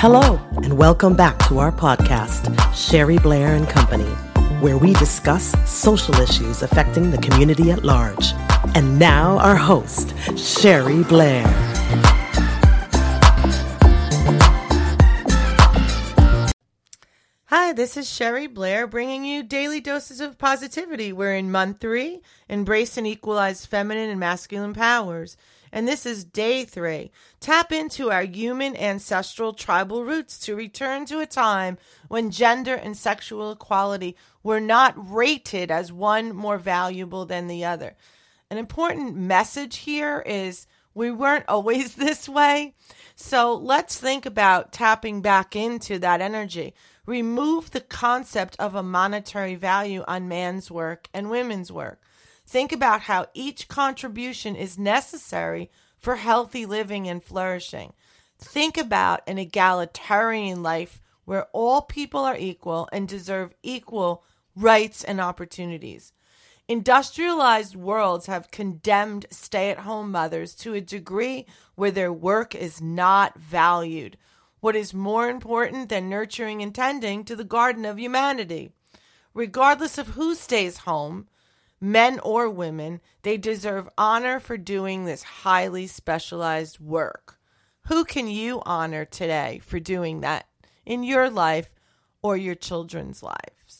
Hello, and welcome back to our podcast, Sherry Blair and Company, where we discuss social issues affecting the community at large. And now, our host, Sherry Blair. Hi, this is Sherry Blair bringing you daily doses of positivity. We're in month three, embrace and equalize feminine and masculine powers. And this is day three. Tap into our human ancestral tribal roots to return to a time when gender and sexual equality were not rated as one more valuable than the other. An important message here is we weren't always this way. So let's think about tapping back into that energy. Remove the concept of a monetary value on man's work and women's work. Think about how each contribution is necessary for healthy living and flourishing. Think about an egalitarian life where all people are equal and deserve equal rights and opportunities. Industrialized worlds have condemned stay at home mothers to a degree where their work is not valued. What is more important than nurturing and tending to the garden of humanity? Regardless of who stays home, men or women, they deserve honor for doing this highly specialized work. Who can you honor today for doing that in your life or your children's life?